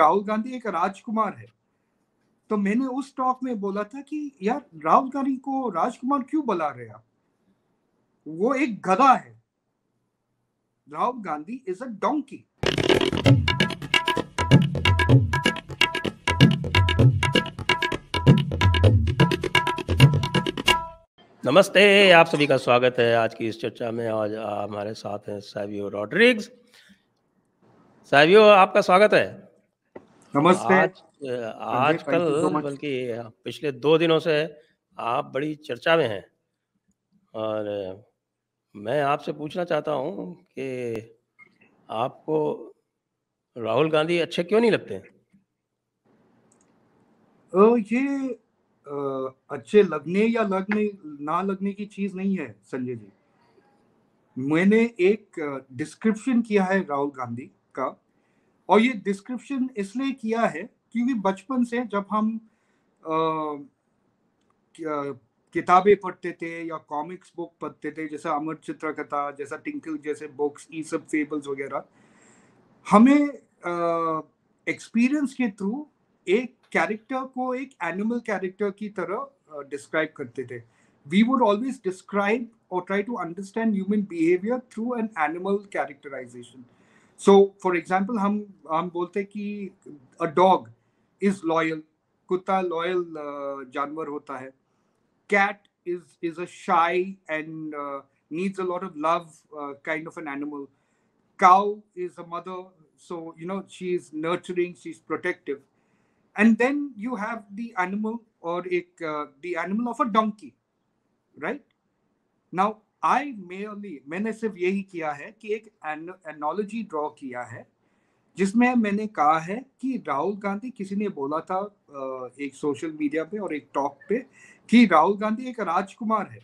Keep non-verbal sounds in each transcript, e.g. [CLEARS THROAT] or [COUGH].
राहुल गांधी एक राजकुमार है। तो मैंने उस टॉक में बोला था कि यार, राहुल गांधी को राजकुमार क्यों बुला रहे आप? वो एक गधा है। Rahul Gandhi is a donkey नमस्ते, आप सभी का स्वागत है आज की इस चर्चा में। आज हमारे साथ हैं सैवियो रॉड्रिग्स। सैवियो, आपका स्वागत है। नमस्ते। आज आज कल बल्कि पिछले दो दिनों से आप बड़ी चर्चा में हैं। और मैं आपसे पूछना चाहता हूँ कि आपको राहुल गांधी अच्छे क्यों नहीं लगते? ये अच्छे लगने या लगने ना लगने की चीज़ नहीं है संजय जी। मैंने एक डिस्क्रिप्शन किया है राहुल गांधी का। और ये डिस्क्रिप्शन इसलिए किया है क्योंकि बचपन से जब हम किताबें पढ़ते थे या कॉमिक्स बुक पढ़ते थे, जैसा अमर चित्रकथा, जैसा टिंकल जैसे बुक्स ई सब फेबल्स वगैरह, हमें एक्सपीरियंस के थ्रू एक कैरेक्टर को एक एनिमल कैरेक्टर की तरह डिस्क्राइब करते थे। वी वुड ऑलवेज डिस्क्राइब और try to understand human behaviour through an animal characterisation so for example हम हम बोलते कि अ डॉग इज लॉयल कुत्ता लॉयल uh, जानवर होता है कैट इज इज अ शाई and needs a lot of love uh, kind of an animal cow is a mother so you know she's nurturing she's protective and then you have the animal or a, uh, the animal of a donkey right now I merely मैंने सिर्फ़ यही किया है कि एक analogy draw किया है जिसमें मैंने कहा है कि राहुल गांधी किसी ने बोला था एक सोशल मीडिया पे और एक टॉक पे कि राहुल गांधी एक राजकुमार है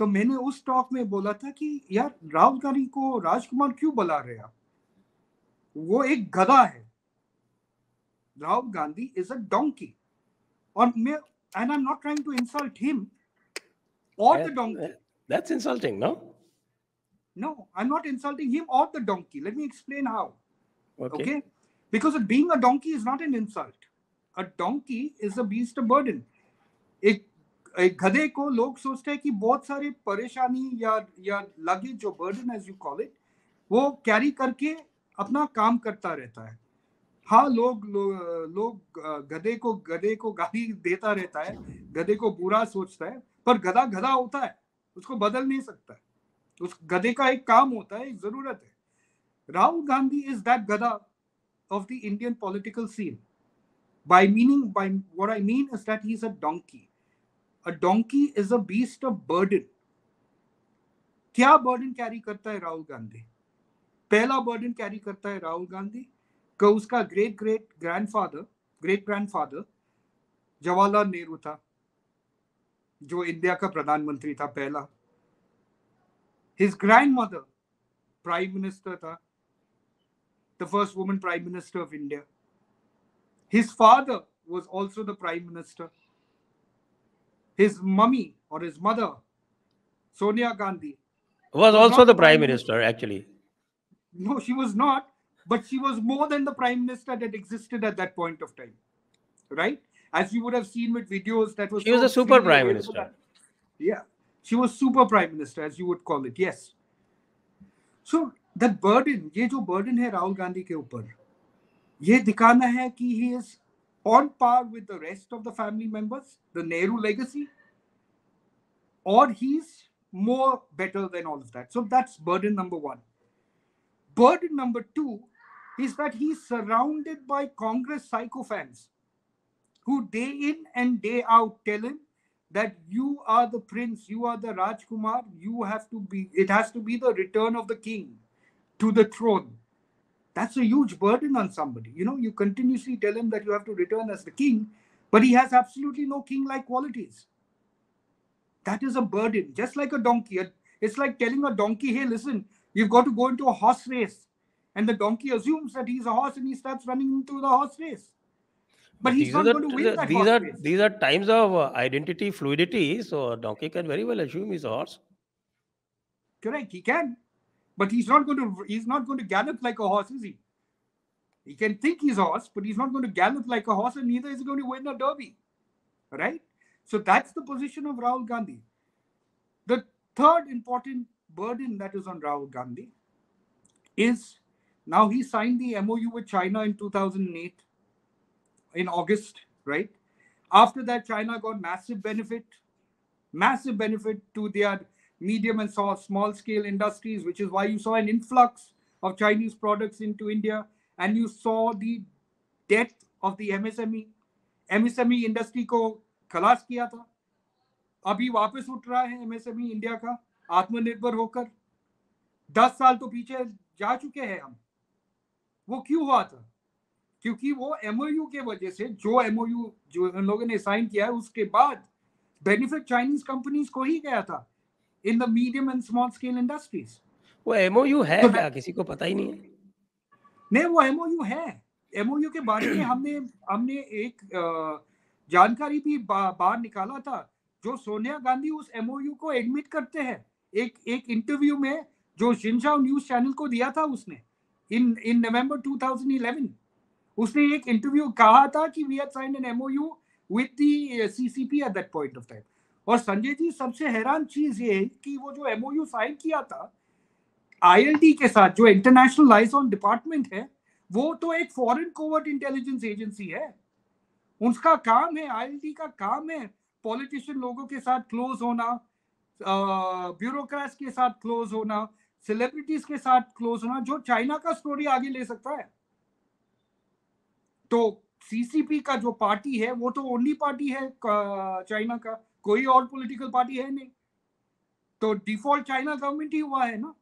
तो मैंने उस टॉक में बोला था कि यार राहुल गांधी को राजकुमार क्यों बुला रहे आप वो एक गधा है Rahul Gandhi is a donkey. Or and I'm not trying to insult him or the donkey. That's insulting, no? No, I'm not insulting him or the donkey. Let me explain how. Okay. okay? Because being a donkey is not an insult. A donkey is a beast of burden. एक एक गधे को लोग सोचते हैं कि बहुत सारे परेशानी या या लगेज जो burden as you call it वो कैरी करके अपना काम करता रहता है हाँ लोग लोग लोग गधे को गधे को गाली देता रहता है गधे को बुरा सोचता है पर गधा गधा होता है उसको बदल नहीं सकता उस गधे का एक काम होता है, एक ज़रूरत है। राहुल गांधी इज़ दैट गधा of the Indian political scene by meaning, by, what i mean is that he's a donkey. A donkey is a beast of burden. क्या बर्डन कैरी करता है राहुल गांधी? पहला बर्डन कैरी करता है राहुल गांधी, कि उसका great great grandfather great grandfather Jawaharlal Nehru था। जो इंडिया का प्रधानमंत्री था पहला his grandmother prime minister था the first woman prime minister of India his father was also the prime minister his mummy or his mother sonia gandhi was also the prime minister actually no she was not but she was more than the prime minister that existed at that point of time right as you would have seen with videos that was she was a super prime minister yeah she was super prime minister as you would call it yes so that burden ये जो burden है राहुल गांधी के ऊपर ये दिखाना है कि he is on par with the rest of the family members the Nehru legacy or he's more better than all of that so that's burden number one burden number two is that he's surrounded by Congress sycophants who day in and day out tell him that you are the prince, you are the Rajkumar, you have to be, it has to be the return of the king to the throne. That's a huge burden on somebody. You know, you continuously tell him that you have to return as the king, but he has absolutely no king like qualities. That is a burden, just like a donkey. It's like telling a donkey, hey, listen, you've got to go into a horse race and the donkey assumes that he's a horse and he starts running into the horse race. But, he's not the, going to win that these horse are race. these are times of uh, identity fluidity, so a donkey can very well assume he's a horse. Correct, he can, but he's not going to he's not going to gallop like a horse, is he? He can think he's a horse, but he's not going to gallop like a horse, and neither is he going to win a derby. Right? So that's the position of Rahul Gandhi. The third important burden that is on Rahul Gandhi is now he signed the MOU with China in 2008 in August, right? After that, China got massive benefit, massive benefit to their medium and small scale industries, which is why you saw an influx of Chinese products into India and you saw the death of the MSME. MSME industry को खलास किया था अभी वापस उठ रहा है MSME India का आत्मनिर्भर होकर दस साल तो पीछे जा चुके हैं हम वो क्यों हुआ था क्योंकि वो एमओयू के वजह से जो एमओयू जो इन लोगों ने साइन किया है उसके बाद बेनिफिट चाइनीज़ कंपनीज़ को ही गया था in the medium and small scale industries वो एमओयू है तो क्या? किसी को पता ही नहीं है। नहीं वो एमओयू है। एमओयू के बारे में हमने हमने एक जानकारी भी बाहर निकाला था जो सोनिया गांधी उस एमओयू को एडमिट करते हैं। एक एक इंटरव्यू में जो शिनशाओ न्यूज़ चैनल को दिया था उसने इन इन नवंबर 2011 उसने एक इंटरव्यू कहा था कि we have signed an MOU with the CCP at that point of time और संजय जी, सबसे हैरान चीज़ ये है कि वो जो एमओयू साइन किया था आईएलटी के साथ, जो इंटरनेशनल लाइजॉन डिपार्टमेंट है, वो तो एक फॉरेन कोवर्ट इंटेलिजेंस एजेंसी है। उसका काम है आईएलटी का काम है पॉलिटिशियन लोगों के साथ क्लोज होना ब्यूरोक्रेट्स के साथ क्लोज होना सेलिब्रिटीज के साथ क्लोज होना, जो चाइना का स्टोरी आगे ले सकता है। तो सीसीपी का जो पार्टी है वो तो ओनली पार्टी है चाइना का। कोई और पॉलिटिकल पार्टी है नहीं। तो डिफ़ॉल्ट चाइना गवर्नमेंट ही हुआ है ना।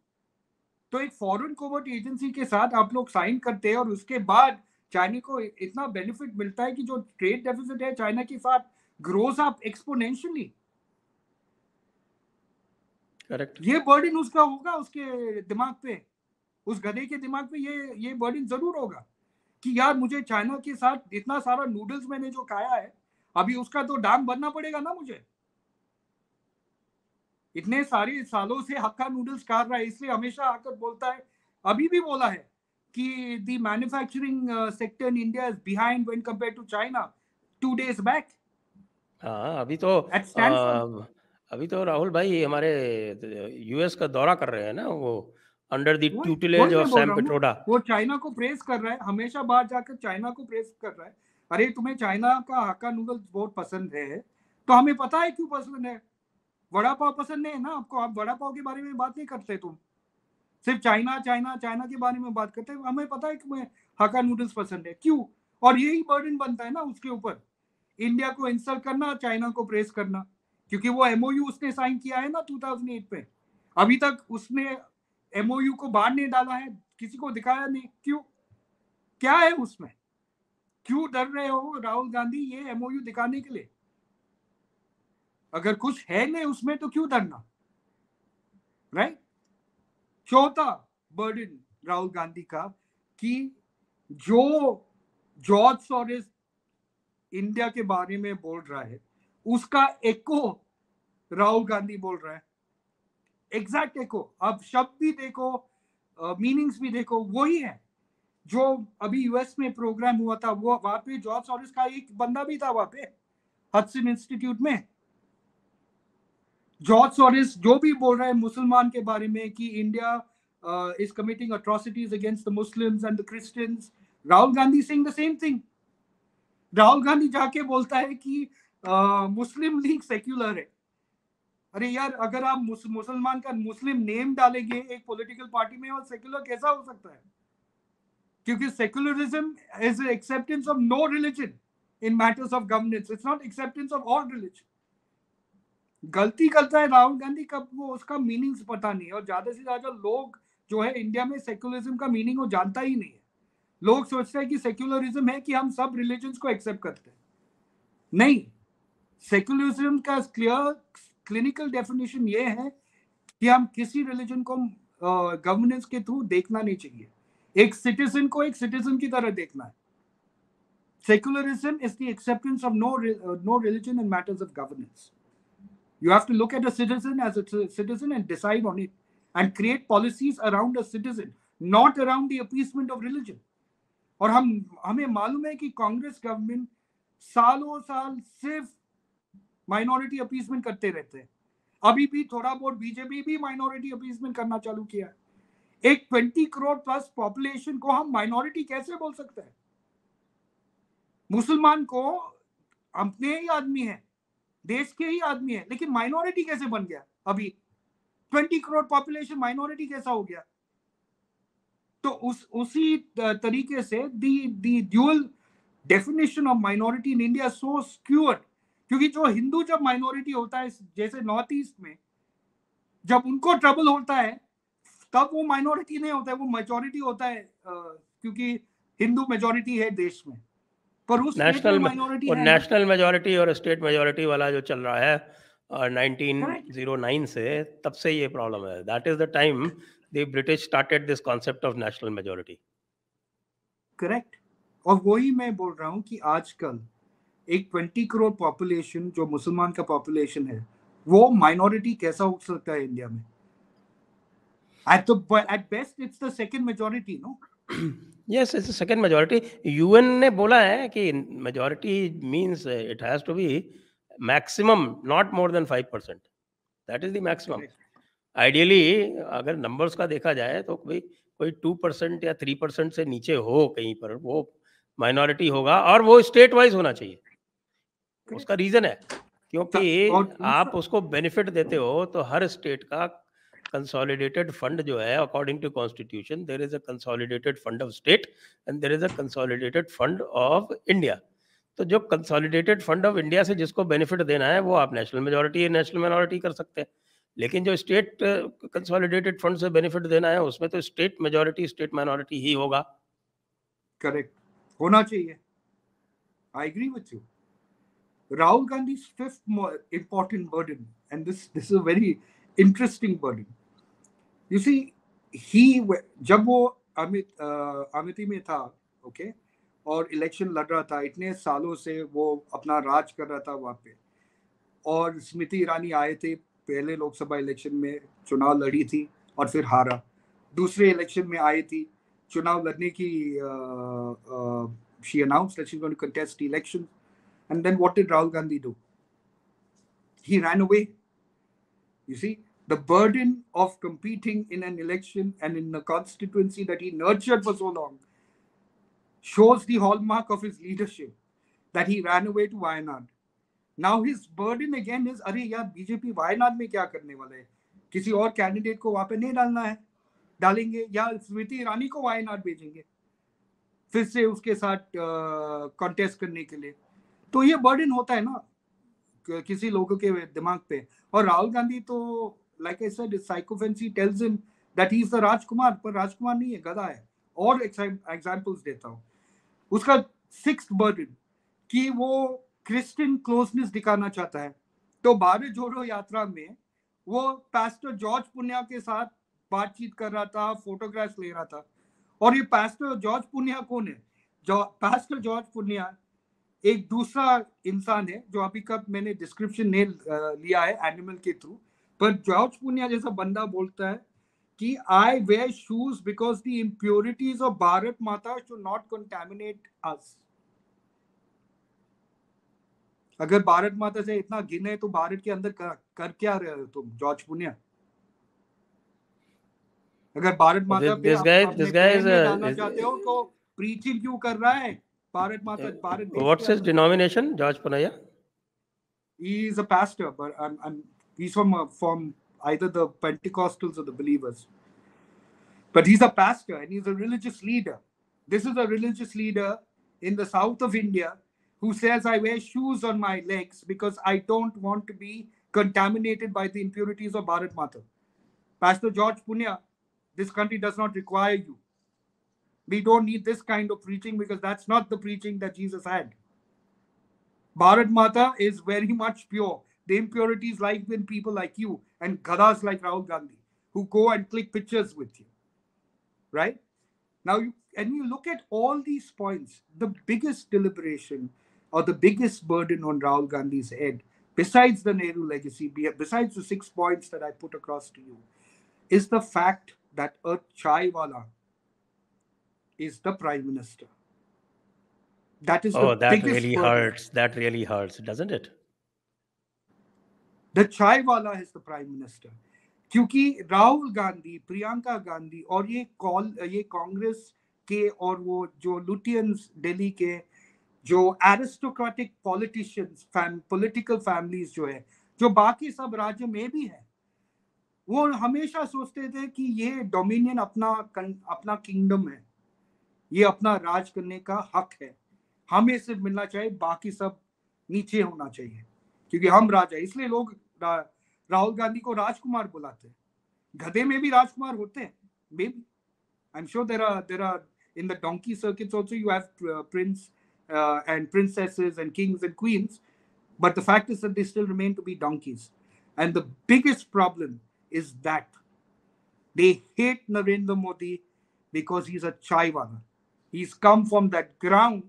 तो एक फॉरेन कोवर्ट एजेंसी के साथ आप लोग साइन करते हैं और उसके बाद चाइना को इतना बेनिफिट मिलता है कि जो ट्रेड डेफिसिट है चाइना के साथ ग्रोस अप एक्सपोनेंशियली करेक्ट ये बर्डन उसका होगा उसके दिमाग पे। उस गधे के दिमाग पे ये ये बर्डन ज़रूर होगा। कि यार मुझे चाइना के साथ इतना सारा नूडल्स मैंने जो खाया है अभी उसका तो डांग बनना पड़ेगा ना मुझे? इतने सारे सालों से हक्का नूडल्स खा रहा है इसलिए हमेशा आकर बोलता है अभी भी बोला है कि the manufacturing sector in India is behind when compare to China two days back हाँ अभी तो आ, अभी तो राहुल भाई हमारे यूएस का दौरा कर रहे हैं ना वो under the tutelage of Sam Pitroda वो चाइना को प्रेस कर रहा है हमेशा बाहर जाकर चाइना को प्रेस कर रहा है। अरे तुम्हें चाइना का हक्का नूडल्स बहुत पसंद है तो हमें पता है क्यों पसंद है? वड़ा पाव पसंद नहीं है ना आपको? आप वड़ा पाव के बारे में बात नहीं करते तुम। सिर्फ़ चाइना चाइना चाइना के बारे में बात करते हैं। हमें पता है कि मैं हका नूडल्स पसंद है। क्यों? और यही बर्डन बनता है ना उसके ऊपर। इंडिया को इंसल्ट करना चाइना को प्रेस करना। क्योंकि वो एमओयू उसने साइन किया है ना 2008 में अभी तक उसने एमओयू को बाहर नहीं डाला है, किसी को दिखाया नहीं। क्यों? क्या है उसमें? क्यों डर रहे हो राहुल गांधी ये एमओयू दिखाने के लिए? अगर कुछ है नहीं उसमें तो क्यों डरना? राइट चौथा बर्डन राहुल गांधी का कि जो जॉर्ज सॉरेस इंडिया के बारे में बोल रहा है, उसका एको राहुल गांधी बोल रहा है। एग्जैक्ट देखो, अब शब्द भी देखो मीनिंग्स भी देखो, वही है। जो अभी यूएस में प्रोग्राम हुआ था, वो वहाँ पे जॉर्ज सॉरेस का एक बंदा भी था वहाँ पे हडसन इंस्टीट्यूट में। जॉर्ज सॉरिस जो भी बोल रहा है मुसलमान के बारे में कि India is committing atrocities against the Muslims and the Christians Rahul Gandhi sing the same thing Rahul Gandhi जाके बोलता है कि मुस्लिम लीग सेक्युलर है। अरे यार अगर आप मुस, मुसलमान का मुस्लिम नेम डालेंगे एक पॉलिटिकल पार्टी में और सेक्युलर कैसा हो सकता है? क्योंकि secularism is acceptance of no religion in matters of governance it's not acceptance of all religion गलती करता है राहुल गांधी कब वो उसका मीनिंग्स पता नहीं है और ज़्यादा से ज़्यादा लोग जो है इंडिया में सेक्युलरिज्म का मीनिंग वो जानता ही नहीं है। लोग सोचते हैं कि सेक्युलरिज्म है कि हम सब रिलीजन को एक्सेप्ट करते हैं। नहीं सेक्युलरिज्म का क्लियर क्लिनिकल डेफिनेशन ये है कि हम किसी रिलीजन को गवर्नेंस के थ्रू देखना नहीं चाहिए। एक सिटीजन को एक सिटीजन की तरह देखना है। Secularism is the acceptance of no no religion in matters of governance You have to look at a citizen as a citizen and decide on it and create policies around a citizen, not around the appeasement of religion. और हम हमें मालूम है कि Congress government सालों साल सिर्फ़ minority appeasement करते रहते हैं। अभी भी थोड़ा बहुत बीजेपी भी माइनॉरिटी अपीजमेंट करना चालू किया है। एक ट्वेंटी करोड़ प्लस पॉपुलेशन को हम माइनॉरिटी कैसे बोल सकते हैं? मुसलमान को अपने ही आदमी है, देश के ही आदमी है, लेकिन माइनॉरिटी कैसे बन गया अभी? ट्वेंटी करोड़ पॉपुलेशन माइनॉरिटी कैसा हो गया? तो उस, उसी तरीके से the the dual definition of minority in India so skewed क्योंकि जो हिंदू जब माइनॉरिटी होता है जैसे नॉर्थ ईस्ट में जब उनको ट्रबल होता है तब वो माइनॉरिटी नहीं होता है वो मेजोरिटी होता है क्योंकि हिंदू मेजोरिटी है देश में। पर उस नेशनल माइनॉरिटी और नेशनल मेजोरिटी और स्टेट मेजोरिटी वाला जो चल रहा है और 1909 से तब से ये प्रॉब्लम है। That is the time the British started this concept of national majority correct और वही मैं बोल रहा हूँ कि आजकल एक ट्वेंटी करोड़ पॉपुलेशन जो मुसलमान का पॉपुलेशन है वो माइनॉरिटी कैसा हो सकता है इंडिया में? At the at best it's the second majority no yes it's second majority UN ने बोला है कि majority means it has to be maximum not more than 5% that is the maximum ideally अगर नंबर्स का देखा जाए तो कोई कोई 2% या 3% से नीचे हो कहीं पर वो माइनॉरिटी होगा और वो स्टेट वाइज होना चाहिए। उसका रीजन है। क्योंकि आप उसको बेनिफिट देते हो तो हर स्टेट का कंसोलिडेटेड फंड जो है according to constitution there is a consolidated fund of state and there is a consolidated fund of India तो जो कंसोलिडेटेड फंड ऑफ़ इंडिया से जिसको बेनिफिट देना है वो आप नेशनल मेजोरिटी नेशनल माइनॉरिटी कर सकते हैं। लेकिन जो स्टेट कंसोलिडेटेड फंड से बेनिफिट देना है उसमें तो स्टेट मेजोरिटी स्टेट माइनॉरिटी ही होगा। करेक्ट होना चाहिए। I agree with you Rahul Gandhi's fifth important burden, and this this is a very interesting burden. You see, he जब वो अमित अमिति में था ओके okay, और इलेक्शन लड़ रहा था इतने सालों से वो अपना राज कर रहा था वहाँ पे और स्मृति ईरानी आए थे पहले लोकसभा इलेक्शन में चुनाव लड़ी थी और फिर हारा दूसरे इलेक्शन में आई थी चुनाव लड़ने की she announce that contest election And then what did Rahul Gandhi do? He ran away. You see, the burden of competing in an election and in a constituency that he nurtured for so long shows the hallmark of his leadership that he ran away to Wayanad. Now his burden again is अरे यार BJP Wayanad में क्या करने वाला है किसी और candidate को वहां पे नहीं डालना है डालेंगे या स्मृति ईरानी को वायनाड भेजेंगे फिर से उसके साथ कॉन्टेस्ट करने के लिए तो ये बर्डन होता है ना किसी लोगों के दिमाग पे। और राहुल गांधी तो like I said sycophancy tells him that he is the राजकुमार पर राजकुमार नहीं है, गधा है। और एग्जांपल्स देता हूँ। उसका सिक्स बर्डन कि वो क्रिश्चियन क्लोजनेस दिखाना चाहता है। तो भारत जोड़ो यात्रा में वो पास्टर जॉर्ज पुनिया के साथ बातचीत कर रहा था फोटोग्राफ्स ले रहा था। और ये पास्टर जॉर्ज पुनिया कौन है? जो पास्टर जॉर्ज पुनिया एक दूसरा इंसान है जो अभी कब मैंने डिस्क्रिप्शन नहीं लिया है एनिमल के थ्रू पर जॉर्ज पुनिया जैसा बंदा बोलता है कि I wear shoes because the impurities of Bharat Mata should not contaminate अस अगर भारत माता से इतना गिने तो भारत के अंदर कर, कर क्या रहे हो तुम जॉर्ज पुनिया अगर भारत माता पे आप, guy, this guy is हो तो प्रीचिंग क्यों कर रहा है? Bharat Mata, Bharat What's his denomination, George Ponnaiah? He is a pastor, but I'm, I'm he's from uh, from either the Pentecostals or the believers. But he's a pastor and he's a religious leader. This is a religious leader in the south of India who says, I wear shoes on my legs because I don't want to be contaminated by the impurities of Bharat Mata. Pastor George Ponnaiah, this country does not require you. We don't need this kind of preaching because that's not the preaching that Jesus had. Bharat Mata is very [LAUGHS] much pure. The impurities like in people like you and gadas like Rahul Gandhi who go and click pictures with you. Right? Now, you, and you look at all these points, the biggest deliberation or the biggest burden on Rahul Gandhi's head, besides the Nehru legacy, besides the six points that I put across to you, is the fact that a chaiwala is the prime minister. That is oh, the that really burden. hurts. That really hurts, doesn't it? The chai wala is the prime minister. क्योंकि राहुल गांधी प्रियंका गांधी और ये call ये कांग्रेस के और वो जो Lutyens Delhi के जो एरिस्टोक्रेटिक पॉलिटिशियंस पॉलिटिकल फैमिलीज़ जो है जो बाकी सब राज्य में भी है वो हमेशा सोचते थे कि ये डोमिनियन अपना अपना किंगडम है ये अपना राज करने का हक है। हमें सिर्फ़ मिलना चाहिए बाकी सब नीचे होना चाहिए क्योंकि हम राजा इसलिए लोग रा, राहुल गांधी को राजकुमार बुलाते हैं। गधे में भी राजकुमार होते हैं maybe I am sure there are there are in the donkey circuits also you have prince and princesses and kings and queens but the fact is that they still remain to be donkeys. And the biggest problem is that they hate narendra modi because he's a chaiwala he's come from that ground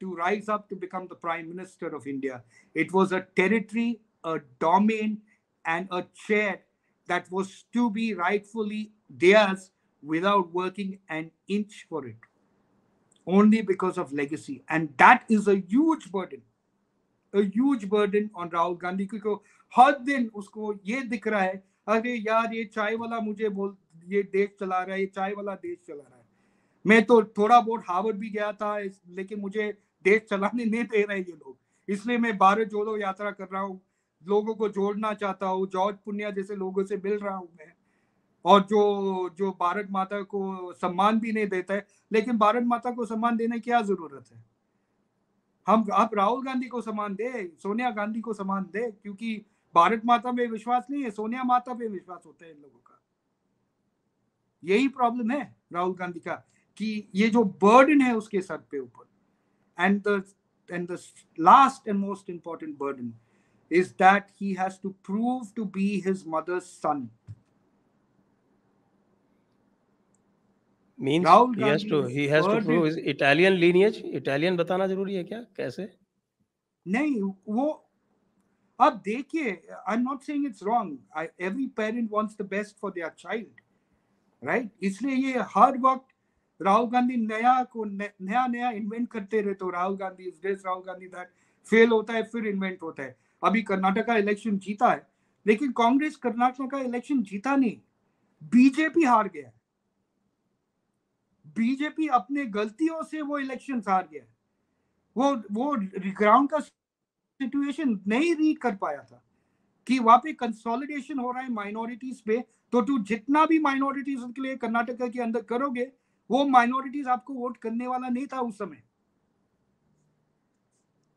to rise up to become the prime minister of india it was a territory a domain and a chair that was to be rightfully theirs without working an inch for it, only because of legacy. And that is a huge burden. A huge burden on Rahul Gandhi क्योंकि हर दिन उसको ये दिख रहा है अरे यार ये चाय वाला मुझे बोल ये देश चला रहा है ये चाय वाला देश चला रहा है है मैं तो थोड़ा बहुत हार्वर्ड भी गया था लेकिन मुझे देश चलाने नहीं दे रहे ये लोग। इसलिए मैं भारत जोड़ो यात्रा कर रहा हूँ। लोगों को जोड़ना चाहता हूँ, जॉर्ज पुनिया जैसे लोगों से मिल रहा हूँ मैं। और जो जो भारत माता को सम्मान भी नहीं देता है, लेकिन भारत माता को सम्मान देने क्या ज़रूरत है? हम, आप राहुल गांधी को सम्मान दे, सोनिया गांधी को सम्मान दे, क्योंकि भारत माता में विश्वास नहीं है, सोनिया माता पे विश्वास होता है इन लोगों का। यही प्रॉब्लम है राहुल गांधी का। कि ये जो बर्डन है उसके सर पे ऊपर and the and the last and most important burden is that he has to prove to be his mother's son. Means Rahul he has to he has to prove his Italian lineage. Italian बताना ज़रूरी है क्या कैसे? नहीं वो अब देखिए I am not saying it's wrong every parent wants the best for their child right इसलिए ये हर वक्त राहुल गांधी नया को नया नया इन्वेंट करते रहते हो Rahul Gandhi is this Rahul Gandhi that fail होता है, फिर इन्वेंट होता है। अभी कर्नाटक का इलेक्शन जीता है, लेकिन कांग्रेस कर्नाटक का इलेक्शन जीता नहीं। बीजेपी हार गया बीजेपी अपने गलतियों से वो इलेक्शन हार गया वो वो ग्राउंड का सिचुएशन नहीं रीड कर पाया था कि वहाँ पे कंसोलिडेशन हो रहा है माइनॉरिटीज पे तो तू जितना भी माइनॉरिटीज के लिए कर्नाटक के अंदर करोगे वो माइनॉरिटीज आपको वोट करने वाला नहीं था उस समय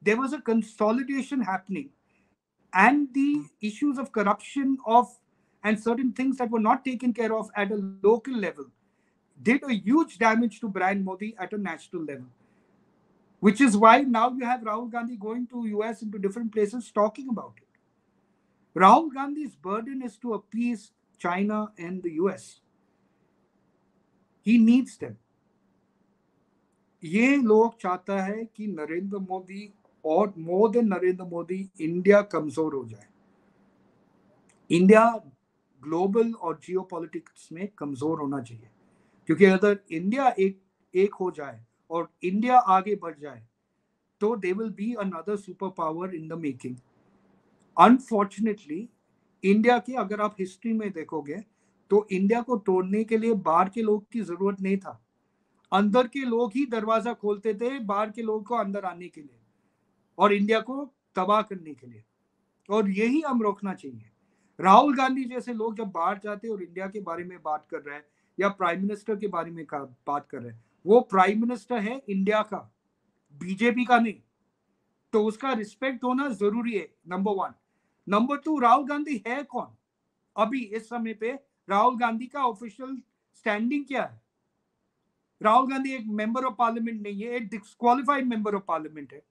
there was a consolidation happening and the issues of corruption of and certain things that were not taken care of at a local level did a huge damage to Brand Modi at a national level. Which is why now you have Rahul Gandhi going to US into different places talking about it. Rahul Gandhi's burden is to appease China and the US. He needs them. ये लोग चाहता है कि नरेंद्र मोदी और more than Narendra Modi India कमज़ोर हो जाए। India global और जियो पॉलिटिक्स में कमज़ोर होना चाहिए। क्योंकि अगर इंडिया एक एक हो जाए और इंडिया आगे बढ़ जाए तो they will be another super power in the making unfortunately India की अगर आप हिस्ट्री में देखोगे तो इंडिया को तोड़ने के लिए बाहर के लोग की ज़रूरत नहीं था। अंदर के लोग ही दरवाज़ा खोलते थे, बाहर के लोग को अंदर आने के लिए और इंडिया को तबाह करने के लिए। और यही हम रोकना चाहिए। राहुल गांधी जैसे लोग जब बाहर जाते और इंडिया के बारे में बात कर रहे हैं या प्राइम मिनिस्टर के बारे में बात कर रहे हैं, वो प्राइम मिनिस्टर है इंडिया का, बीजेपी का नहीं। तो उसका रिस्पेक्ट होना ज़रूरी है, number one. Number two, Rahul Gandhi है कौन? अभी इस समय पे राहुल गांधी का ऑफिशियल स्टैंडिंग क्या है? राहुल गांधी एक मेंबर ऑफ़ पार्लियामेंट नहीं है, एक डिस्कालीफाइड मेंबर ऑफ़ पार्लियामेंट है।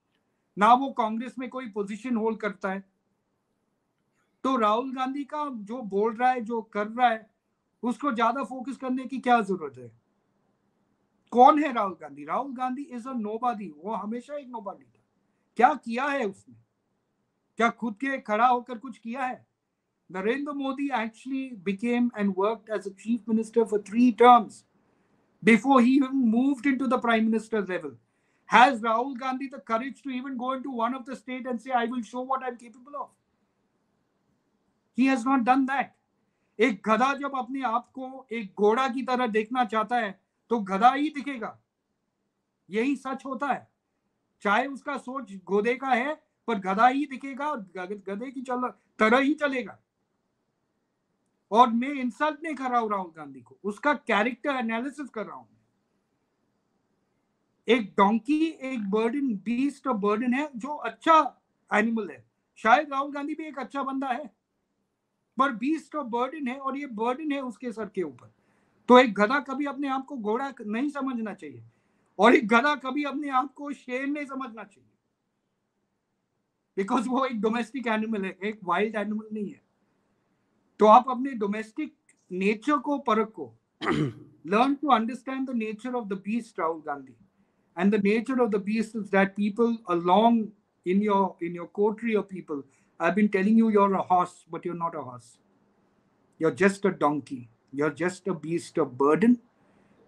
ना वो कांग्रेस में कोई पोजीशन होल्ड करता है। तो राहुल गांधी का जो बोल रहा है, जो कर रहा है, उसको ज़्यादा फोकस करने की क्या ज़रूरत है? कौन है Rahul Gandhi? Rahul Gandhi is a nobody वो हमेशा एक नोबादी था। क्या किया है उसने? क्या खुद के खड़ा होकर कुछ किया है? Narendra Modi actually became and work as a chief minister for three terms before he moved into the prime minister level Has Rahul Gandhi the courage to even go into one of the state and say, I will show what I'm capable of? He has not done that. एक गधा जब अपने आप को एक घोड़ा की तरह देखना चाहता है तो गधा ही दिखेगा यही सच होता है चाहे उसका सोच गोदे का है पर गधा ही दिखेगा और गधे की चल तरह ही चलेगा और मैं इंसल्ट नहीं कर रहा हूँ राहुल गांधी को, उसका कैरेक्टर एनालिसिस कर रहा हूँ एक डोंकी एक बर्डन बीस्ट और बर्डन है, जो अच्छा एनिमल है। शायद राहुल गांधी भी एक अच्छा बंदा है, पर बीस्ट और बर्डन है और ये बर्डन है उसके सर के ऊपर। तो एक गधा कभी अपने आप को घोड़ा नहीं समझना चाहिए, और एक गधा कभी अपने आप को शेर नहीं समझना चाहिए। बिकॉज़ वो एक डोमेस्टिक एनिमल है, एक वाइल्ड एनिमल नहीं है। तो आप अपने डोमेस्टिक नेचर को परख को [CLEARS THROAT] learn to understand the nature of the beast rahul gandhi and the nature of the beast is that people along in your in your coterie of people i've been telling you you're a horse but you're not a horse you're just a donkey you're just a beast of burden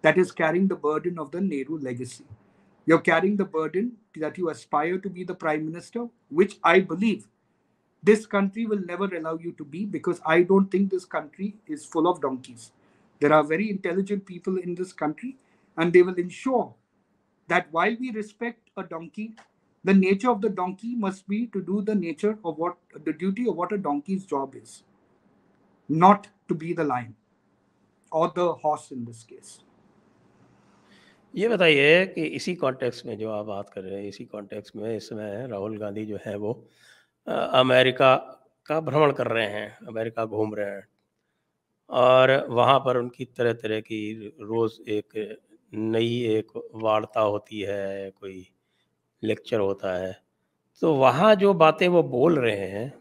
that is carrying the burden of the nehru legacy you're carrying the burden that you aspire to be the prime minister which i believe this country will never allow you to be because I don't think this country is full of donkeys. There are very intelligent people in this country, and they will ensure that while we respect a donkey, the nature of the donkey must be to do the nature of what the duty of what a donkey's job is, not to be the lion or the horse in this case. ये बताइए कि इसी context में जो आप बात कर रहे हैं इसी कॉन्टेक्स्ट में इस समय राहुल गांधी जो है वो अमेरिका का भ्रमण कर रहे हैं, अमेरिका घूम रहे हैं। और वहाँ पर उनकी तरह तरह की रोज़ एक नई एक वार्ता होती है, कोई लेक्चर होता है। तो वहाँ जो बातें वो बोल रहे हैं,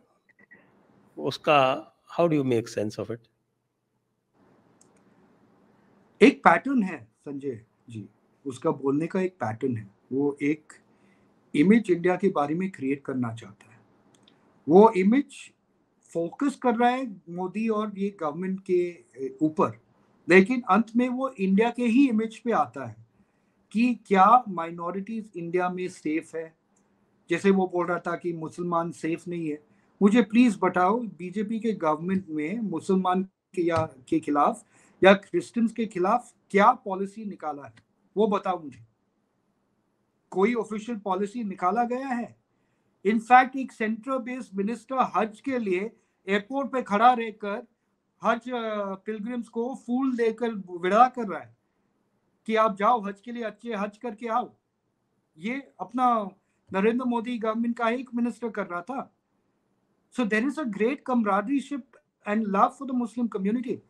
उसका how do you make sense of it एक पैटर्न है, संजय जी। उसका बोलने का एक पैटर्न है। वो एक इमेज इंडिया के बारे में क्रिएट करना चाहता है। वो इमेज फोकस कर रहा है मोदी और ये गवर्नमेंट के ऊपर। लेकिन अंत में वो इंडिया के ही इमेज पे आता है कि क्या माइनॉरिटीज इंडिया में सेफ़ है। जैसे वो बोल रहा था कि मुसलमान सेफ़ नहीं है। मुझे प्लीज़ बताओ बीजेपी के गवर्नमेंट में मुसलमान के या, के खिलाफ या क्रिश्चियंस के खिलाफ क्या पॉलिसी निकाला है? वो बताओ मुझे। कोई ऑफिशियल पॉलिसी निकाला गया है? इनफैक्ट एक सेंट्रल बेस्ड मिनिस्टर हज के लिए एयरपोर्ट पे खड़ा रहकर हज पिलग्रिम्स को फूल देकर विदा कर रहा है कि आप जाओ, हज के लिए अच्छे हज करके आओ। ये अपना नरेंद्र मोदी गवर्नमेंट का एक मिनिस्टर कर रहा था। So there is a great camaraderieship and love for the Muslim community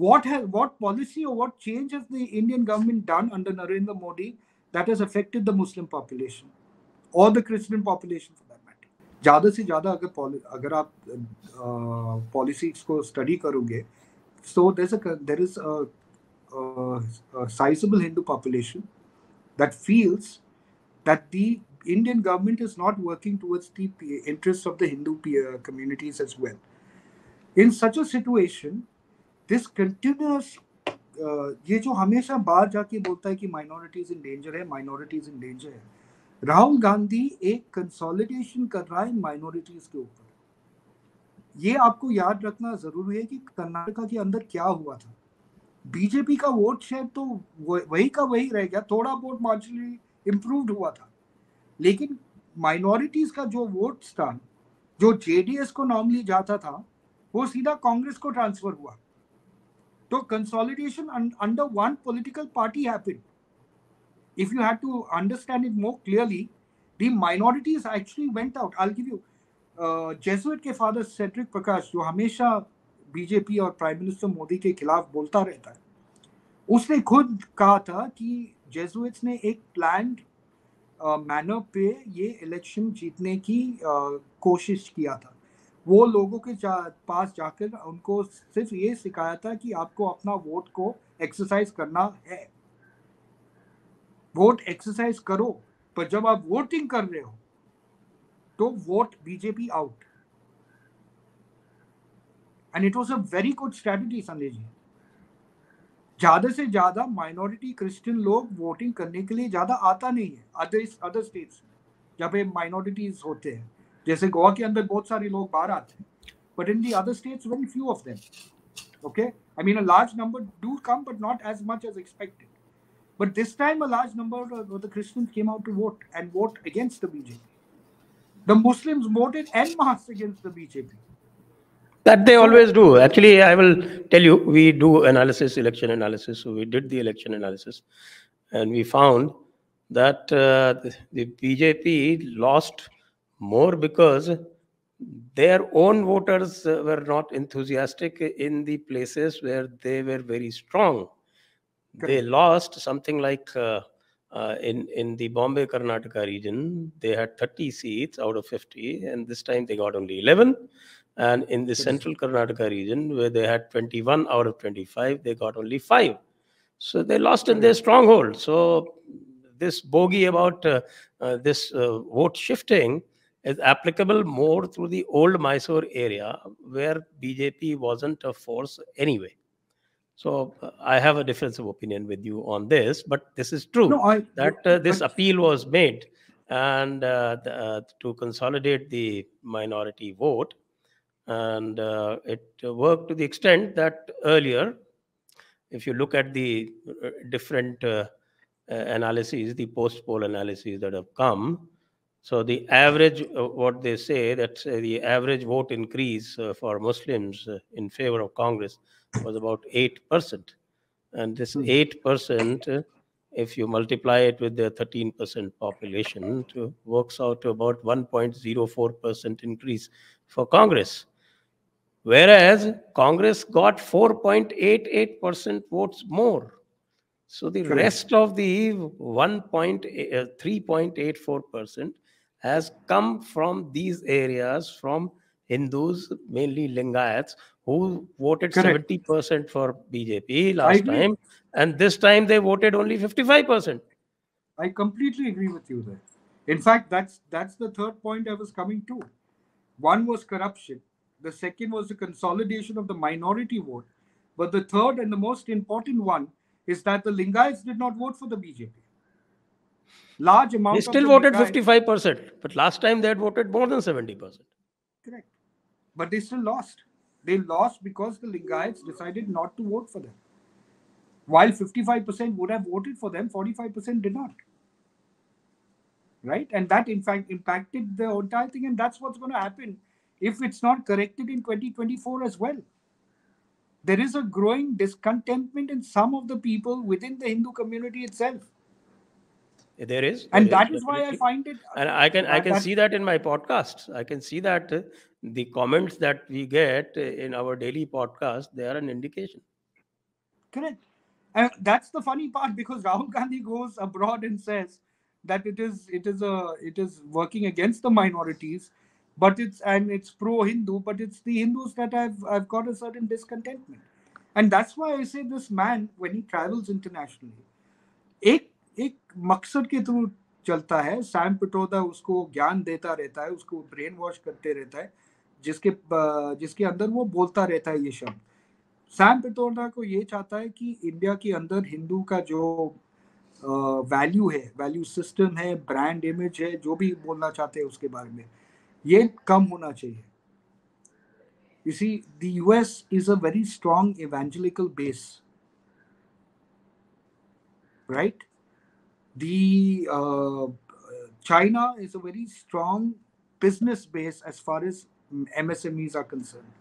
what has, what policy or what change has the indian government done under narendra modi that has affected the muslim population? और the Christian population for that matter ज़्यादा से ज़्यादा अगर अगर आप policies को study करोगे a, a, a sizable Hindu population that feels that the Indian government is not working towards the interests of the Hindu communities as well. In such a situation, this continuous uh, ये जो हमेशा बाहर जाके बोलता है कि minorities in danger है minorities in danger है राहुल गांधी एक कंसोलिडेशन कर रहा है माइनॉरिटीज के ऊपर। ये आपको याद रखना ज़रूरी है कि कर्नाटका के अंदर क्या हुआ था। बीजेपी का वोट शेयर तो वही का वही रह गया, थोड़ा वोट मार्जिनली इम्प्रूव हुआ था। लेकिन माइनॉरिटीज का जो वोट था, जो जेडीएस को नॉर्मली जाता था, वो सीधा कांग्रेस को ट्रांसफ़र हुआ। तो consolidation under one political party happened if you had to understand it more clearly, the minorities actually went out. I'll give you uh, Jesuit के फादर सेड्रिक प्रकाश जो हमेशा बीजेपी और प्राइम मिनिस्टर मोदी के खिलाफ बोलता रहता है उसने खुद कहा था कि जेजुइट्स ने एक प्लान मैनर पे ये इलेक्शन जीतने की uh, कोशिश किया था वो लोगों के जा, पास जाकर उनको सिर्फ़ ये सिखाया था कि आपको अपना वोट को एक्सरसाइज करना है वोट एक्सरसाइज करो, पर जब आप वोटिंग कर रहे हो तो vote BJP out and it was a very good strategy Sanjay ji ज़्यादा से ज़्यादा माइनॉरिटी क्रिश्चियन लोग वोटिंग करने के लिए ज़्यादा आता नहीं है अदर अदर स्टेट्स जहाँ पे माइनॉरिटीज होते हैं. जैसे गोवा के अंदर बहुत सारे लोग बाहर आते हैं but in the other states very few of them okay? I mean, a large number do come, but not as much as expected. But this time a large number of the christians came out to vote and vote against the bjp the muslims voted en masse against the bjp that they always do. Actually, I will tell you, we do analysis, election analysis. So we did the election analysis, and we found that uh, the, BJP lost more because their own voters were not enthusiastic in the places where they were very strong. They lost something like uh, uh, in in the Bombay Karnataka region. They had 30 seats out of 50, and this time they got only 11. And in the central Karnataka region, where they had 21 out of 25, they got only five. So they lost in their stronghold. So this bogey about uh, uh, this uh, vote shifting is applicable more through the old Mysore area where BJP wasn't a force anyway. So uh, I have a difference of opinion with you on this, but this is true no, I, that uh, this appeal was made and uh, the, to consolidate the minority vote. And uh, it worked to the extent that earlier if you look at the uh, different uh, analyses the post poll analyses that have come so the average uh, what they say that the average vote increase uh, for muslims uh, in favor of congress was about 8% and this 8% hmm. if you multiply it with the 13% population works out to about 1.04% increase for congress whereas Congress got 4.88% votes more. So the Correct. rest of the 1.3.84% uh, has come from these areas from Hindus, mainly Lingayats, who voted Correct. 70% for BJP last time, and this time they voted only 55%. I completely agree with you there. In fact, that's that's the third point I was coming to. One was corruption the second was the consolidation of the minority vote. But the third and the most important one is that the Lingayats did not vote for the BJP. Large amount. They still voted fifty-five percent, but last time they had voted more than seventy percent. Correct, but they still lost. They lost because the Lingayats decided not to vote for them. While fifty-five percent would have voted for them, forty-five percent did not. Right, and that in fact impacted the entire thing, and that's what's going to happen if it's not corrected in 2024 as well. There is a growing discontentment in some of the people within the Hindu community itself. There is, and that is, why I find it. And I can I can see that in my podcasts. I can see that uh, the comments that we get in our daily podcast, they are an indication. Correct. And that's the funny part because Rahul Gandhi goes abroad and says that it is it is a it is working against the minorities, but it's and it's pro-Hindu, but it's the Hindus that I've I've got a certain discontentment. And that's why I say this man, when he travels internationally, it एक मकसद ke through chalta hai. Sam Pitroda usko gyan deta rehta hai, usko brainwash karte rehta hai. जिसके जिसके अंदर वो बोलता रहता है ये शब्द। सैम पिट्रोदा को ये चाहता है कि इंडिया के अंदर हिंदू का जो वैल्यू है वैल्यू सिस्टम है ब्रांड इमेज है जो भी बोलना चाहते हैं उसके बारे में ये कम होना चाहिए। You see the us is a very strong evangelical base right? The uh, china is a very strong business base as far as msmes are concerned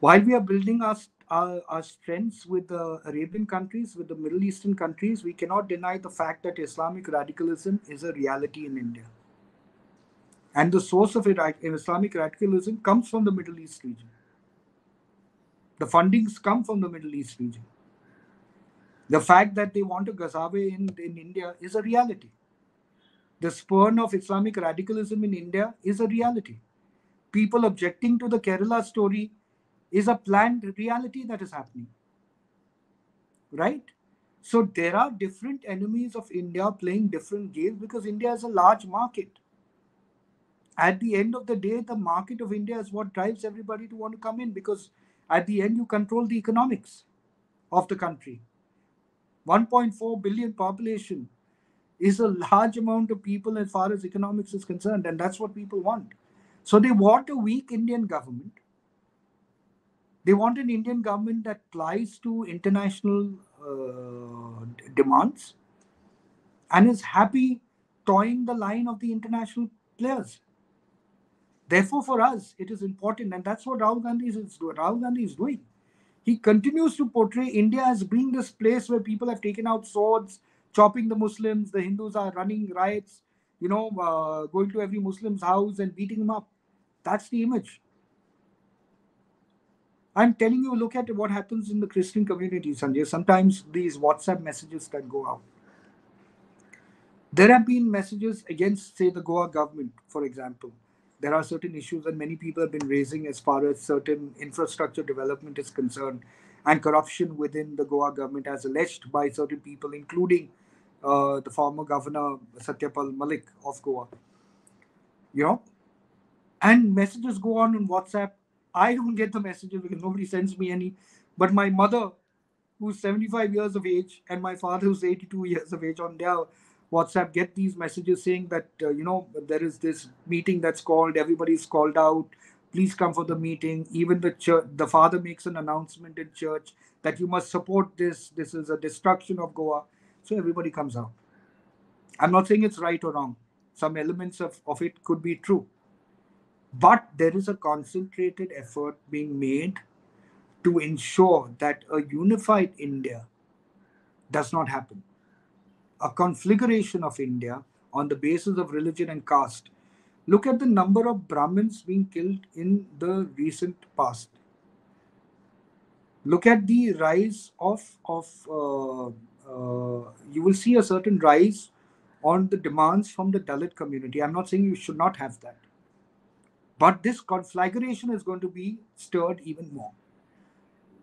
while we are building our, our, our strengths with the arabian countries with the middle eastern countries we cannot deny the fact that islamic radicalism is a reality in india and the source of Islamic radicalism comes from the Middle East region. The fundings come from the Middle East region. The fact that they want a Ghazabe in, in India is a reality. The spurn of Islamic radicalism in India is a reality. People objecting to the Kerala story is a planned reality that is happening. Right? So there are different enemies of India playing different games because India is a large market at the end of the day, the market of India is what drives everybody to want to come in because at the end, you control the economics. of the country. 1.4 billion population is a large amount of people as far as economics is concerned, and that's what people want. So they want a weak Indian government. They want an Indian government that plies to international uh, demands and is happy toying the line of the international players. Therefore, for us, it is important, and that's what Rahul Gandhi is, Rahul Gandhi is doing. He continues to portray India as being this place where people have taken out swords, chopping the Muslims, the Hindus are running riots, you know, uh, going to every Muslim's house and beating them up. That's the image. I'm telling you, look at what happens in the Christian community, Sanjay. Sometimes these WhatsApp messages can go out. There have been messages against, say, the Goa government, for example. There are certain issues that many people have been raising as far as certain infrastructure development is concerned and corruption within the Goa government, as alleged by certain people, including uh, the former governor Satyapal Malik of Goa. You know, and messages go on on WhatsApp. I don't get the messages because nobody sends me any. But my mother, who's 75 years of age, and my father, who's 82 years of age, on their WhatsApp get these messages saying that uh, you know there is this meeting that's called, everybody's called out. Please come for the meeting. Even the church, the father makes an announcement in church that you must support this. This is a destruction of Goa. So everybody comes out. I'm not saying it's right or wrong. Some elements of, of it could be true. But there is a concentrated effort being made to ensure that a unified India does not happen a configuration of India on the basis of religion and caste. Look at the number of Brahmins being killed in the recent past. Look at the rise of of uh, uh, you will see a certain rise on the demands from the Dalit community. I'm not saying you should not have that, but this conflagration is going to be stirred even more.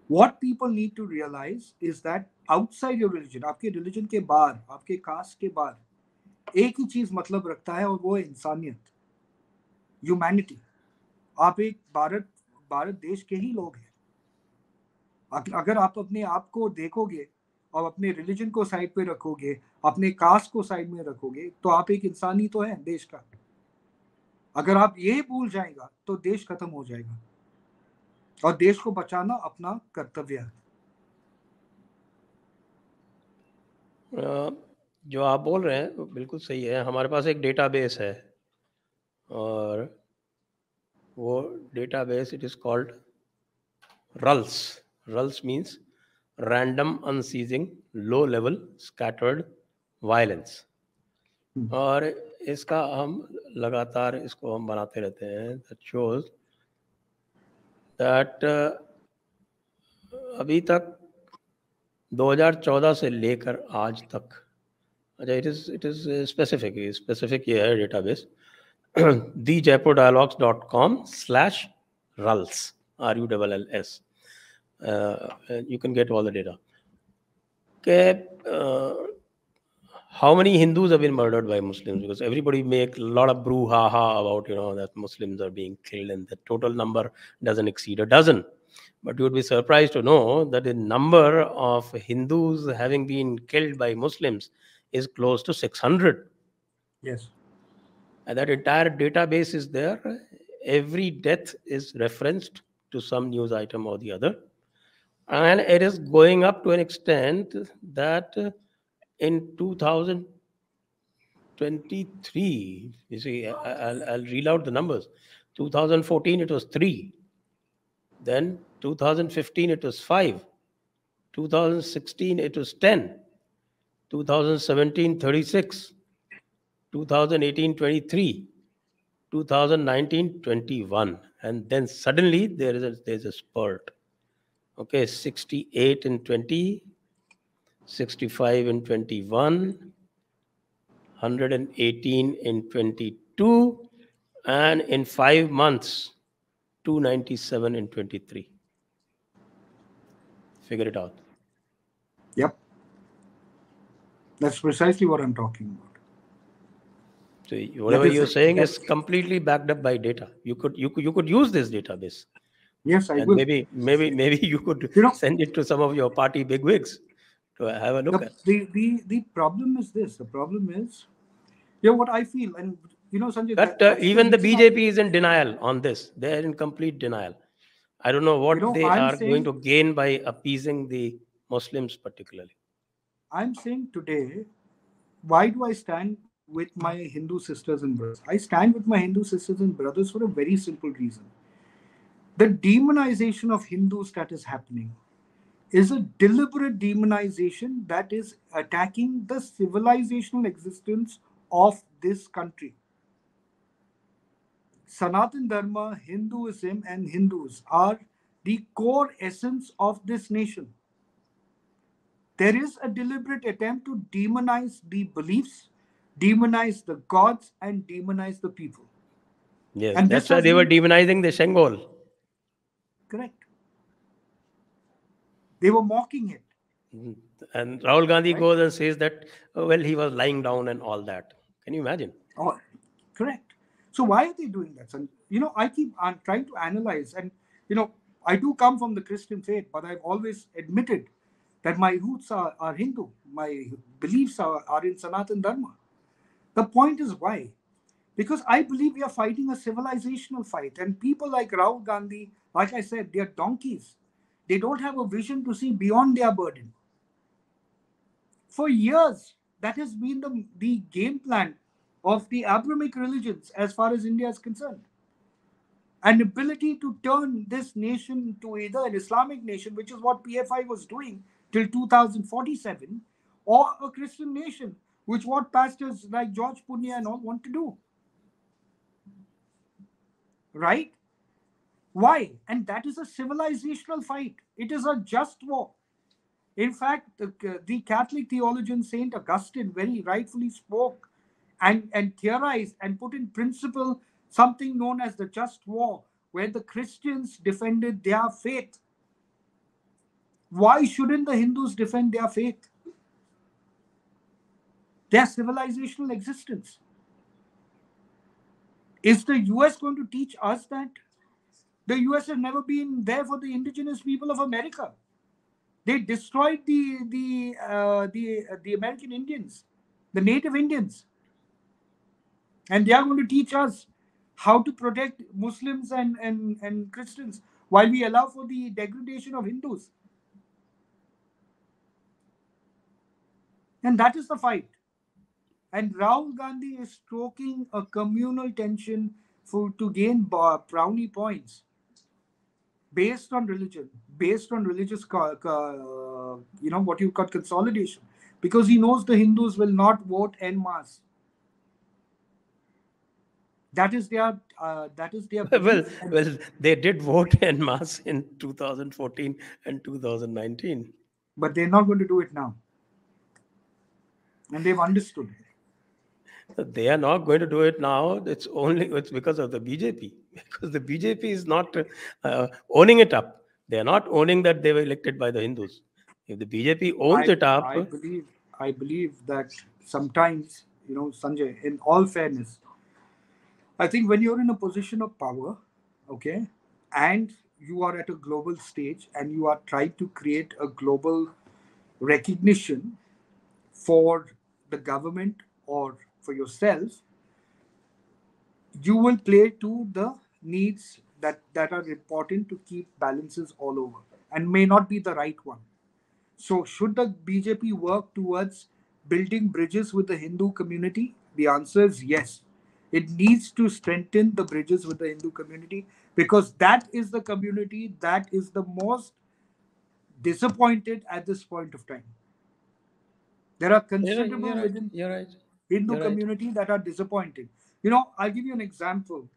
What people need to realize is that outside your religion आपके religion के बाहर, आपके cast के बाहर, एक ही चीज़ मतलब रखता है और वो है इंसानियत ह्यूमैनिटी आप एक भारत भारत देश के ही लोग हैं। अगर आप अपने आप को देखोगे और अपने रिलीजन को साइड पे रखोगे, अपने कास्ट को साइड में रखोगे तो आप एक इंसानी तो है देश का। अगर आप ये भूल जाएगा तो देश खत्म हो जाएगा। और देश को बचाना अपना कर्तव्य है। जो आप बोल रहे हैं वो बिल्कुल सही है। हमारे पास एक डेटाबेस है और वो database it is called RULLS RULLS means random unceasing low level scattered violence और इसका हम लगातार इसको हम बनाते रहते हैं। दैट शोज़ दैट अभी तक 2014 से लेकर आज तक अच्छा it is it is specific specific ये है database the Jaipur dialogues dot com slash RULLS R U double L S you can get all the data Okay, uh, how many Hindus have been murdered by Muslims? Because everybody make a lot of brouhaha about you know that Muslims are being killed, and the total number doesn't exceed a dozen. But you would be surprised to know that the number of Hindus having been killed by Muslims is close to 600. Yes. And that entire database is there. Every death is referenced to some news item or the other. And it is going up to an extent that in 2023, you see, I'll, I'll read out the numbers. 2014, it was three. Then 2015 it was 5. 2016 it was 10. 2017 36. 2018 23. 2019 21. And then suddenly there is a there's a spurt. Okay, 68 in 20, 65 in 21, 118 in 22, and in five months, 297 in 23. Figure it out. Yep. That's precisely what I'm talking about. So whatever you're saying is completely backed up by data. You could you could you could use this database Yes, I and will. maybe maybe maybe you could You know- send it to some of your party bigwigs to have a look the, at. the, the, the problem is this. The problem is, you know what I feel, and you know, Sanjay. But that- uh, even the BJP is in denial on this. They are in complete denial. I don't know what know, they I'm are going to gain by appeasing the Muslims, particularly. I'm saying today, why do I stand with my Hindu sisters and brothers? I stand with my Hindu sisters and brothers for a very simple reason. The demonization of Hindus that is happening is a deliberate demonization that is attacking the civilizational existence of this country. Sanatan Dharma, Hinduism, and Hindus are the core essence of this nation there is a deliberate attempt to demonize the beliefs, demonize the gods, and demonize the people. Yes, And that's why they were demonizing the Sengol. Correct. They were mocking it. Mm-hmm. And Rahul Gandhi Right. goes and says that, oh, well, he was lying down and all that. Can you imagine? Oh, correct. So why are they doing that? And you know, I keep I'm trying to analyze, and you know, I do come from the Christian faith, but I've always admitted that my roots are, are Hindu. My beliefs are, are in Sanatan Dharma. The point is why? Because I believe we are fighting a civilizational fight, and people like Rahul Gandhi, like I said, they are donkeys. They don't have a vision to see beyond their burden. For years, that has been the, the game plan of the Abrahamic religions as far as India is concerned. An ability to turn this nation to either an Islamic nation, which is what PFI was doing till 2047, or a Christian nation, which what pastors like George Ponnaiah and all want to do. Right? Why? And that is a civilizational fight. It is a just war. In fact, the, uh, the Catholic theologian Saint Augustine very rightfully spoke and, and theorized and put in principle something known as the just war, where the Christians defended their faith. Why shouldn't the Hindus defend their faith? Their civilizational existence. Is the US going to teach us that? The US has never been there for the indigenous people of America. They destroyed the the uh, the uh, the American Indians, the native Indians, and they are going to teach us how to protect Muslims and and and Christians while we allow for the degradation of Hindus. And that is the fight. And Rahul Gandhi is stroking a communal tension for to gain brownie points based on religion, based on religious, co- you know, what you call consolidation, because he knows the Hindus will not vote en masse. That is their, uh, that is their. [LAUGHS] well, well, they did vote [LAUGHS] en masse in 2014 and 2019. but they're not going to do it now. And they've understood. They are not going to do it now. It's only it's because of the BJP. [LAUGHS] Because the BJP is not uh, owning it up. They are not owning that they were elected by the Hindus. If the BJP owns I, it up, I believe, I believe that sometimes, you know, Sanjay, in all fairness, I think when you're in a position of power, okay, and you are at a global stage and you are trying to create a global recognition for the government or for yourself, you will play to the needs that, that are important to keep balances all over and may not be the right one. So, should the BJP work towards building bridges with the Hindu community? The answer is yes. It needs to strengthen the bridges with the Hindu community because that is the community that is the most disappointed at this point of time. There are considerable you're right, you're right. Hindu right. community that are disappointed. You know, I'll give you an example.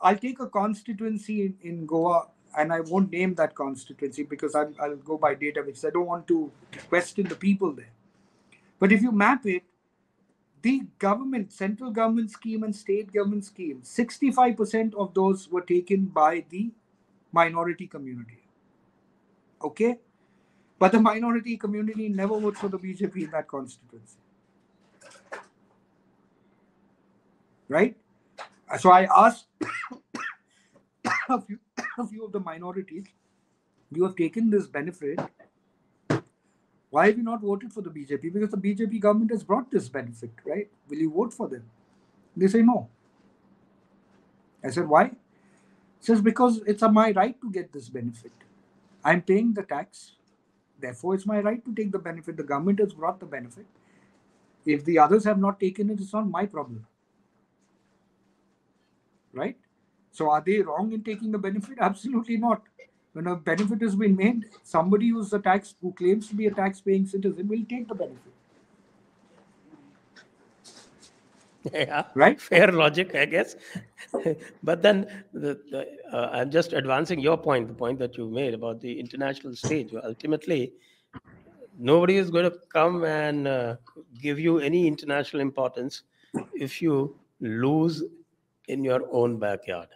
I'll take a constituency in, in Goa, and I won't name that constituency because I'm, I'll go by data, because I don't want to question the people there. But if you map it, the government, central government scheme and state government scheme, 65% of those were taken by the minority community. Okay? But the minority community never votes for the BJP in that constituency. Right? So I asked [COUGHS] a few, [COUGHS] view of the minorities, you have taken this benefit. Why have you not voted for the BJP? Because the BJP government has brought this benefit, right? Will you vote for them? They say no. I said, why? says because it's a, my right to get this benefit. I'm paying the tax. Therefore, it's my right to take the benefit. The government has brought the benefit. If the others have not taken it, it's not my problem. Right? So, are they wrong in taking the benefit? Absolutely not. When a benefit has been made, somebody who's a tax who claims to be a tax-paying citizen will take the benefit. [LAUGHS] yeah right fair logic i guess [LAUGHS] but then the, the, uh, i'm just advancing your point the point that you made about the international stage ultimately nobody is going to come and uh, give you any international importance if you lose in your own backyard.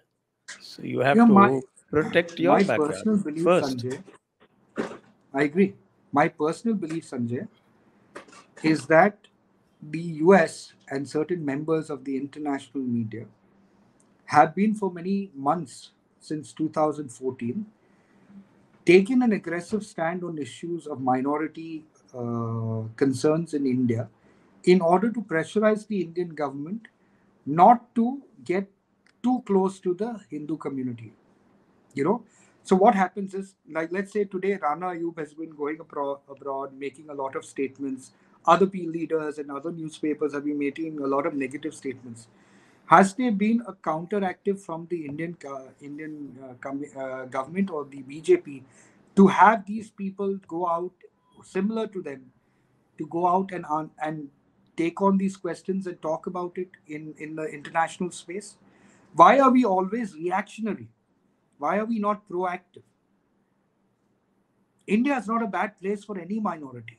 So you have to my, protect your backyard personal belief, first. Sanjay, i agree. My personal belief sanjay is that the US and certain members of the international media have been for many months since 2014 taken an aggressive stand on issues of minority uh, concerns in India in order to pressurize the Indian government not to get too close to the Hindu community. You know, so what happens is, like, let's say today Rana Ayub has been going abroad, abroad making a lot of statements other P leaders and other newspapers have been making a lot of negative statements. Has there been a counteractive from the Indian uh, Indian uh, uh, government or the BJP to have these people go out similar to them to go out and and take on these questions and talk about it in in the international space? Why are we always reactionary? Why are we not proactive? India is not a bad place for any minority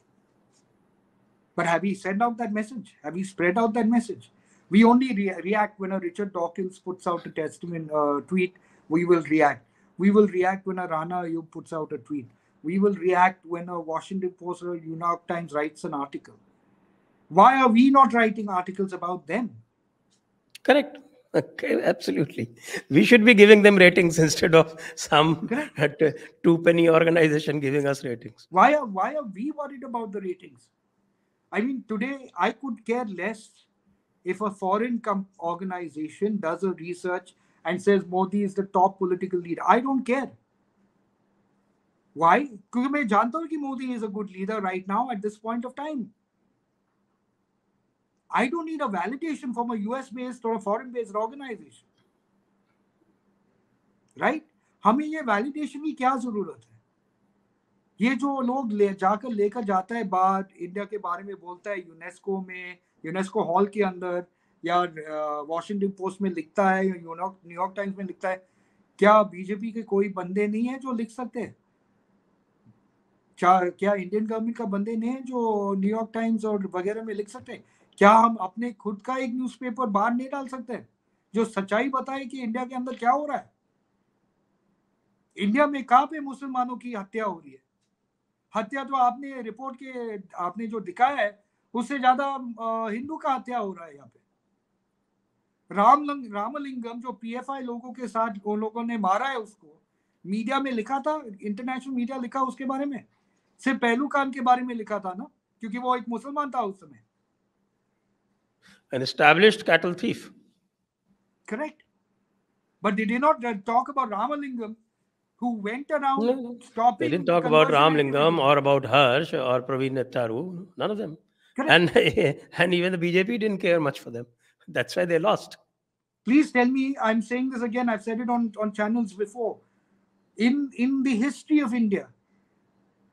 but have we sent out that message? Have we spread out that message? We only re- react when a Richard Dawkins puts out a testament uh, tweet. We will react. We will react when a Rana Ayub puts out a tweet. We will react when a Washington Post or New York Times writes an article. Why are we not writing articles about them? Correct. Okay, absolutely. We should be giving them ratings [LAUGHS] instead of some two penny organization giving us ratings. Why are why are we worried about the ratings? I mean, today I could care less if a foreign com- organization does a research and says Modi is the top political leader. I don't care. Why? Because I know Modi is a good leader right now at this point of time. I don't need a validation from a US based or a foreign based organization. Right? हमें ये validation की क्या ज़रूरत है ये जो लोग ले, जाकर लेकर जाता है बात इंडिया के बारे में बोलता है यूनेस्को में यूनेस्को हॉल के अंदर, या वॉशिंगटन पोस्ट में लिखता है, या न्यूयॉर्क टाइम्स में लिखता है, क्या बीजेपी के कोई बंदे नहीं है जो लिख सकते हैं क्या इंडियन गवर्नमेंट का बंदे नहीं है जो न्यूयॉर्क टाइम्स और वगैरह में लिख सकते हैं क्या हम अपने खुद का एक न्यूज़पेपर बाहर नहीं डाल सकते? जो सच्चाई बताए कि इंडिया के अंदर क्या हो रहा है? इंडिया में कहाँ पे मुसलमानों की हत्या हो रही है? हत्या तो आपने रिपोर्ट के, आपने जो दिखाया है, उससे ज़्यादा हिंदू का हत्या हो रहा है यहाँ पे। राम रामलिंगम जो पीएफआई लोगों के साथ, उन लोगों ने मारा है उसको मीडिया में लिखा था इंटरनेशनल मीडिया लिखा उसके बारे में? सिर्फ़ पहलू खान के बारे में लिखा था ना? क्योंकि वो एक मुसलमान था उस समय। An established cattle thief correct but they did not uh, talk about ramalingam who went around no, stopping. They didn't talk about Ram Lingam or about Harsh or Praveen Nettaru. None of them. Correct. And [LAUGHS] and even the BJP didn't care much for them. That's why they lost. Please tell me. I'm saying this again. I've said it on on channels before. In in the history of India,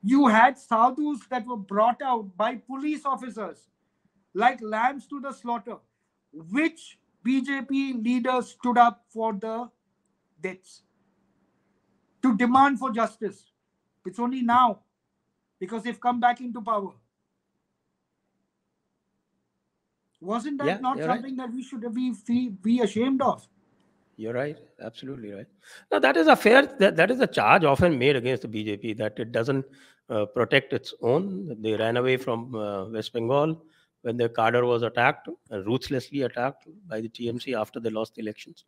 you had sadhus that were brought out by police officers like lambs to the slaughter. Which BJP leaders stood up for the deaths? to demand for justice. It's only now because they've come back into power. Wasn't that yeah, not something right. that we should be, be ashamed of? You're right. Absolutely right. Now, that is a fair, that, that is a charge often made against the BJP that it doesn't uh, protect its own. They ran away from uh, West Bengal when their cadre was attacked, uh, ruthlessly attacked by the TMC after they lost the elections.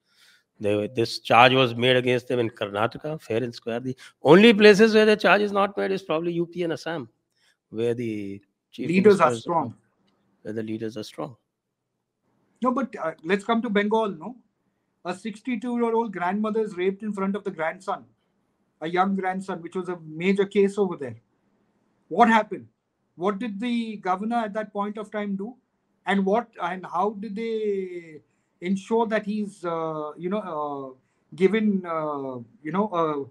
They, this charge was made against them in Karnataka, fair and square. The only places where the charge is not made is probably UP and Assam, where the leaders are strong. Where the leaders are strong. No, but uh, let's come to Bengal. No, a 62-year-old grandmother is raped in front of the grandson, a young grandson, which was a major case over there. What happened? What did the governor at that point of time do? And what and how did they ensure that he's uh, you know uh, given uh, you know uh,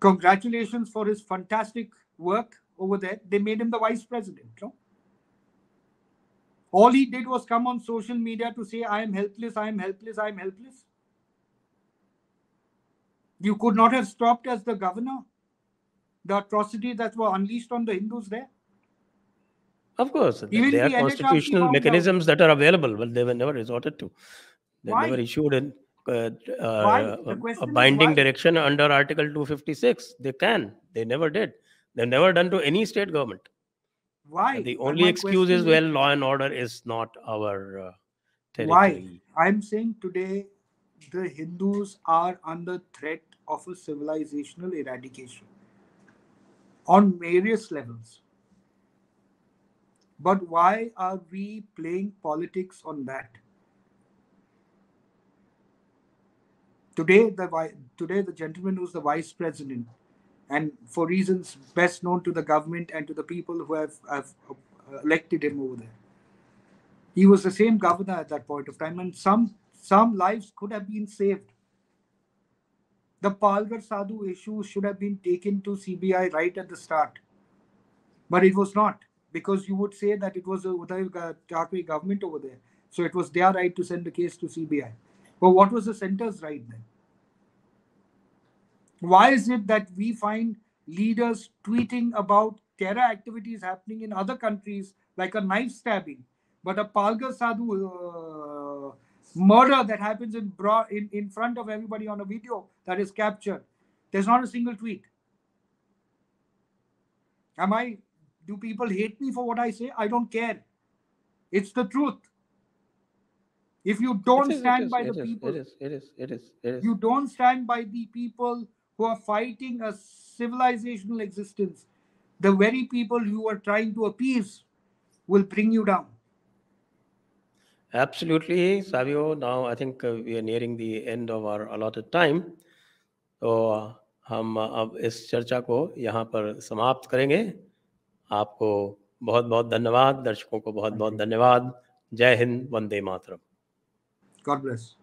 congratulations for his fantastic work over there they made him the vice president no? all he did was come on social media to say i am helpless i am helpless i am helpless you could not have stopped as the governor the atrocities that were unleashed on the hindus there of course, Even there are constitutional mechanisms out. that are available, but they were never resorted to. They why? never issued an, uh, uh, a binding direction under Article 256. They can. They never did. They've never done to any state government. Why? And the only excuse is, well, law and order is not our uh, territory. Why? I'm saying today the Hindus are under threat of a civilizational eradication on various levels. But why are we playing politics on that? Today, the today the gentleman who's the vice president, and for reasons best known to the government and to the people who have, have uh, elected him over there, he was the same governor at that point of time, and some some lives could have been saved. The Palghar Sadhu issue should have been taken to CBI right at the start, but it was not because you would say that it was Uddhav Thackeray government over there. So it was their right to send the case to CBI. But what was the center's right then? Why is it that we find leaders tweeting about terror activities happening in other countries like a knife stabbing, but a Palghar Sadhu uh, murder that happens in, in, in front of everybody on a video that is captured, there's not a single tweet. Am I do people hate me for what I say? I don't care. It's the truth. If you don't is, stand by the is, people, it is, it is, it is, it is. You don't stand by the people who are fighting a civilizational existence. The very people you are trying to appease will bring you down. Absolutely, Savio. Now I think uh, we are nearing the end of our allotted time. तो uh, हम अब इस चर्चा को यहाँ पर समाप्त करेंगे आपको बहुत बहुत धन्यवाद। दर्शकों को बहुत बहुत धन्यवाद। जय हिंद वंदे मातरम। God bless